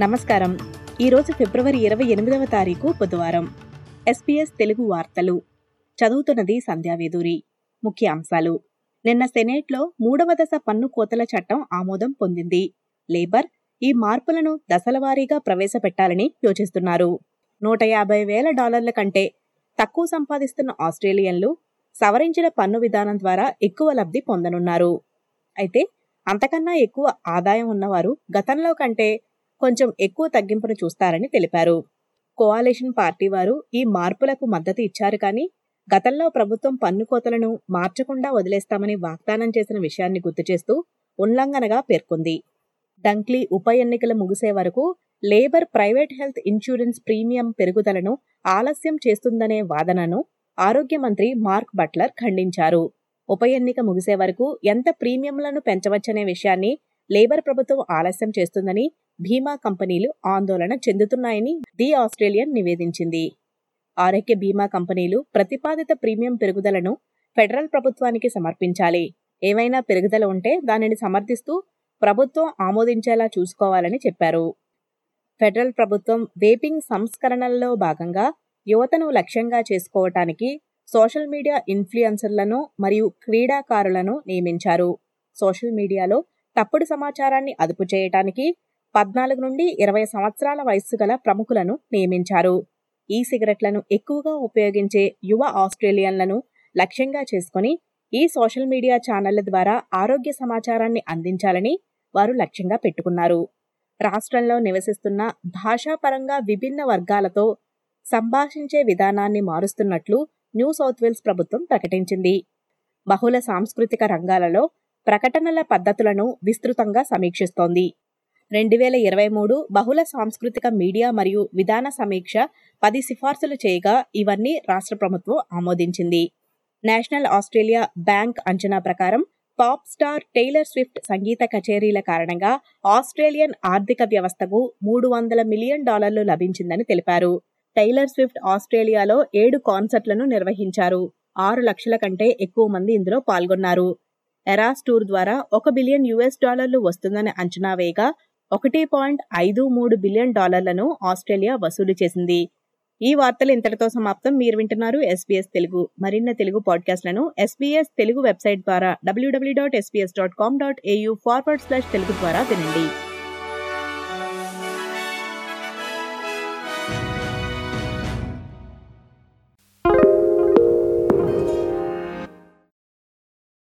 నమస్కారం. ఈరోజు ఫిబ్రవరి ఇరవై ఎనిమిదవ తారీఖు బుధవారం. ఎస్పీఎస్ తెలుగు వార్తలు. చదువుతున్నది సంధ్యావేదూరి ముఖ్య అంశాలు. నిన్న సెనేట్లో మూడవ దశ పన్ను కోతల చట్టం ఆమోదం పొందింది. లేబర్ ఈ మార్పులను దశలవారీగా ప్రవేశపెట్టాలని యోచిస్తున్నారు. నూట యాభై వేల డాలర్ల కంటే తక్కువ సంపాదిస్తున్న ఆస్ట్రేలియన్లు సవరించిన పన్ను విధానం ద్వారా ఎక్కువ లబ్ధి పొందనున్నారు. అయితే అంతకన్నా ఎక్కువ ఆదాయం ఉన్నవారు గతంలో కంటే కొంచెం ఎక్కువ తగ్గింపును చూస్తారని తెలిపారు. కోఆలిషన్ పార్టీ వారు ఈ మార్పులకు మద్దతు ఇచ్చారు కానీ గతంలో ప్రభుత్వం పన్ను కోతలను మార్చకుండా వదిలేస్తామని వాగ్దానం చేసిన విషయాన్ని గుర్తు చేస్తూ ఉల్లంఘనగా పేర్కొంది. డంక్లీ ఉప ఎన్నికలు ముగిసే వరకు Labor private health insurance premium పెరుగుదలను ఆలస్యం చేస్తుందనే వాదనను ఆరోగ్య మంత్రి మార్క్ బట్లర్ ఖండించారు. ఉప ఎన్నిక ముగిసే వరకు ఎంత ప్రీమియంలను పెంచవచ్చనే విషయాన్ని లేబర్ ప్రభుత్వం ఆలస్యం చేస్తుందని బీమా కంపెనీలు ఆందోళన చెందుతున్నాయని ది ఆస్ట్రేలియన్ నివేదించింది. ఆరోగ్య బీమా కంపెనీలు ప్రతిపాదిత ప్రీమియం పెరుగుదలను ఫెడరల్ ప్రభుత్వానికి సమర్పించాలి. ఏవైనా పెరుగుదల ఉంటే దానిని సమర్థిస్తూ ప్రభుత్వం ఆమోదించేలా చూసుకోవాలని చెప్పారు. ఫెడరల్ ప్రభుత్వం వేపింగ్ సంస్కరణల్లో భాగంగా యువతను లక్ష్యంగా చేసుకోవటానికి సోషల్ మీడియా ఇన్ఫ్లుయెన్సర్లను మరియు క్రీడాకారులను నియమించారు. సోషల్ మీడియాలో తప్పుడు సమాచారాన్ని అదుపు చేయటానికి పద్నాలుగు నుండి ఇరవై సంవత్సరాల వయస్సు గల ప్రముఖులను నియమించారు. ఈ సిగరెట్లను ఎక్కువగా ఉపయోగించే యువ ఆస్ట్రేలియన్లను లక్ష్యంగా చేసుకుని ఈ సోషల్ మీడియా ఛానళ్ళ ద్వారా ఆరోగ్య సమాచారాన్ని అందించాలని వారు లక్ష్యంగా పెట్టుకున్నారు. రాష్ట్రంలో నివసిస్తున్న భాషాపరంగా విభిన్న వర్గాలతో సంభాషించే విధానాన్ని మారుస్తున్నట్లు న్యూ సౌత్ వేల్స్ ప్రభుత్వం ప్రకటించింది. బహుళ సాంస్కృతిక రంగాలలో ప్రకటనల పద్ధతులను విస్తృతంగా సమీక్షిస్తోంది. రెండు వేల ఇరవై మూడు బహుళ సాంస్కృతిక మీడియా మరియు విధాన సమీక్ష పది సిఫార్సులు చేయగా ఇవన్నీ రాష్ట్ర ప్రభుత్వం ఆమోదించింది. నేషనల్ ఆస్ట్రేలియా బ్యాంక్ అంచనా ప్రకారం పాప్ స్టార్ టైలర్ స్విఫ్ట్ సంగీత కచేరీల కారణంగా ఆస్ట్రేలియన్ ఆర్థిక వ్యవస్థకు మూడు వందల మిలియన్ డాలర్లు లభించిందని తెలిపారు. టైలర్ స్విఫ్ట్ ఆస్ట్రేలియాలో ఏడు కాన్సర్ట్లను నిర్వహించారు. ఆరు లక్షల కంటే ఎక్కువ మంది ఇందులో పాల్గొన్నారు. ఎరాస్ టూర్ ద్వారా ఒక బిలియన్ యుఎస్ డాలర్లు వస్తుందని అంచనా వేయగా ఒకటి పాయింట్ ఐదు మూడు బిలియన్ డాలర్లను ఆస్ట్రేలియా వసూలు చేసింది. ఈ వార్తలు ఇంతటితో సమాప్తం. మీరు వింటున్నారు ఎస్బీఎస్ తెలుగు. మరిన్న తెలుగు పాడ్కాస్ట్లను ఎస్బీఎస్ తెలుగు వెబ్సైట్ ద్వారా WWW dot SBS dot com dot AU forward slash Telugu ద్వారా వినండి.